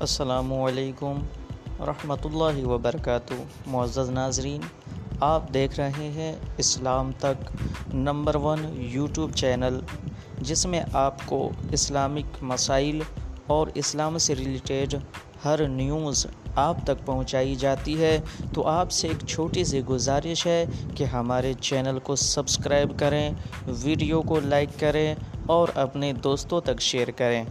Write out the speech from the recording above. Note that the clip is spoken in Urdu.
السلام علیکم ورحمۃ اللہ وبرکاتہ۔ معزز ناظرین، آپ دیکھ رہے ہیں اسلام تک نمبر ون یوٹیوب چینل، جس میں آپ کو اسلامک مسائل اور اسلام سے ریلیٹیڈ ہر نیوز آپ تک پہنچائی جاتی ہے۔ تو آپ سے ایک چھوٹی سی گزارش ہے کہ ہمارے چینل کو سبسکرائب کریں، ویڈیو کو لائک کریں اور اپنے دوستوں تک شیئر کریں۔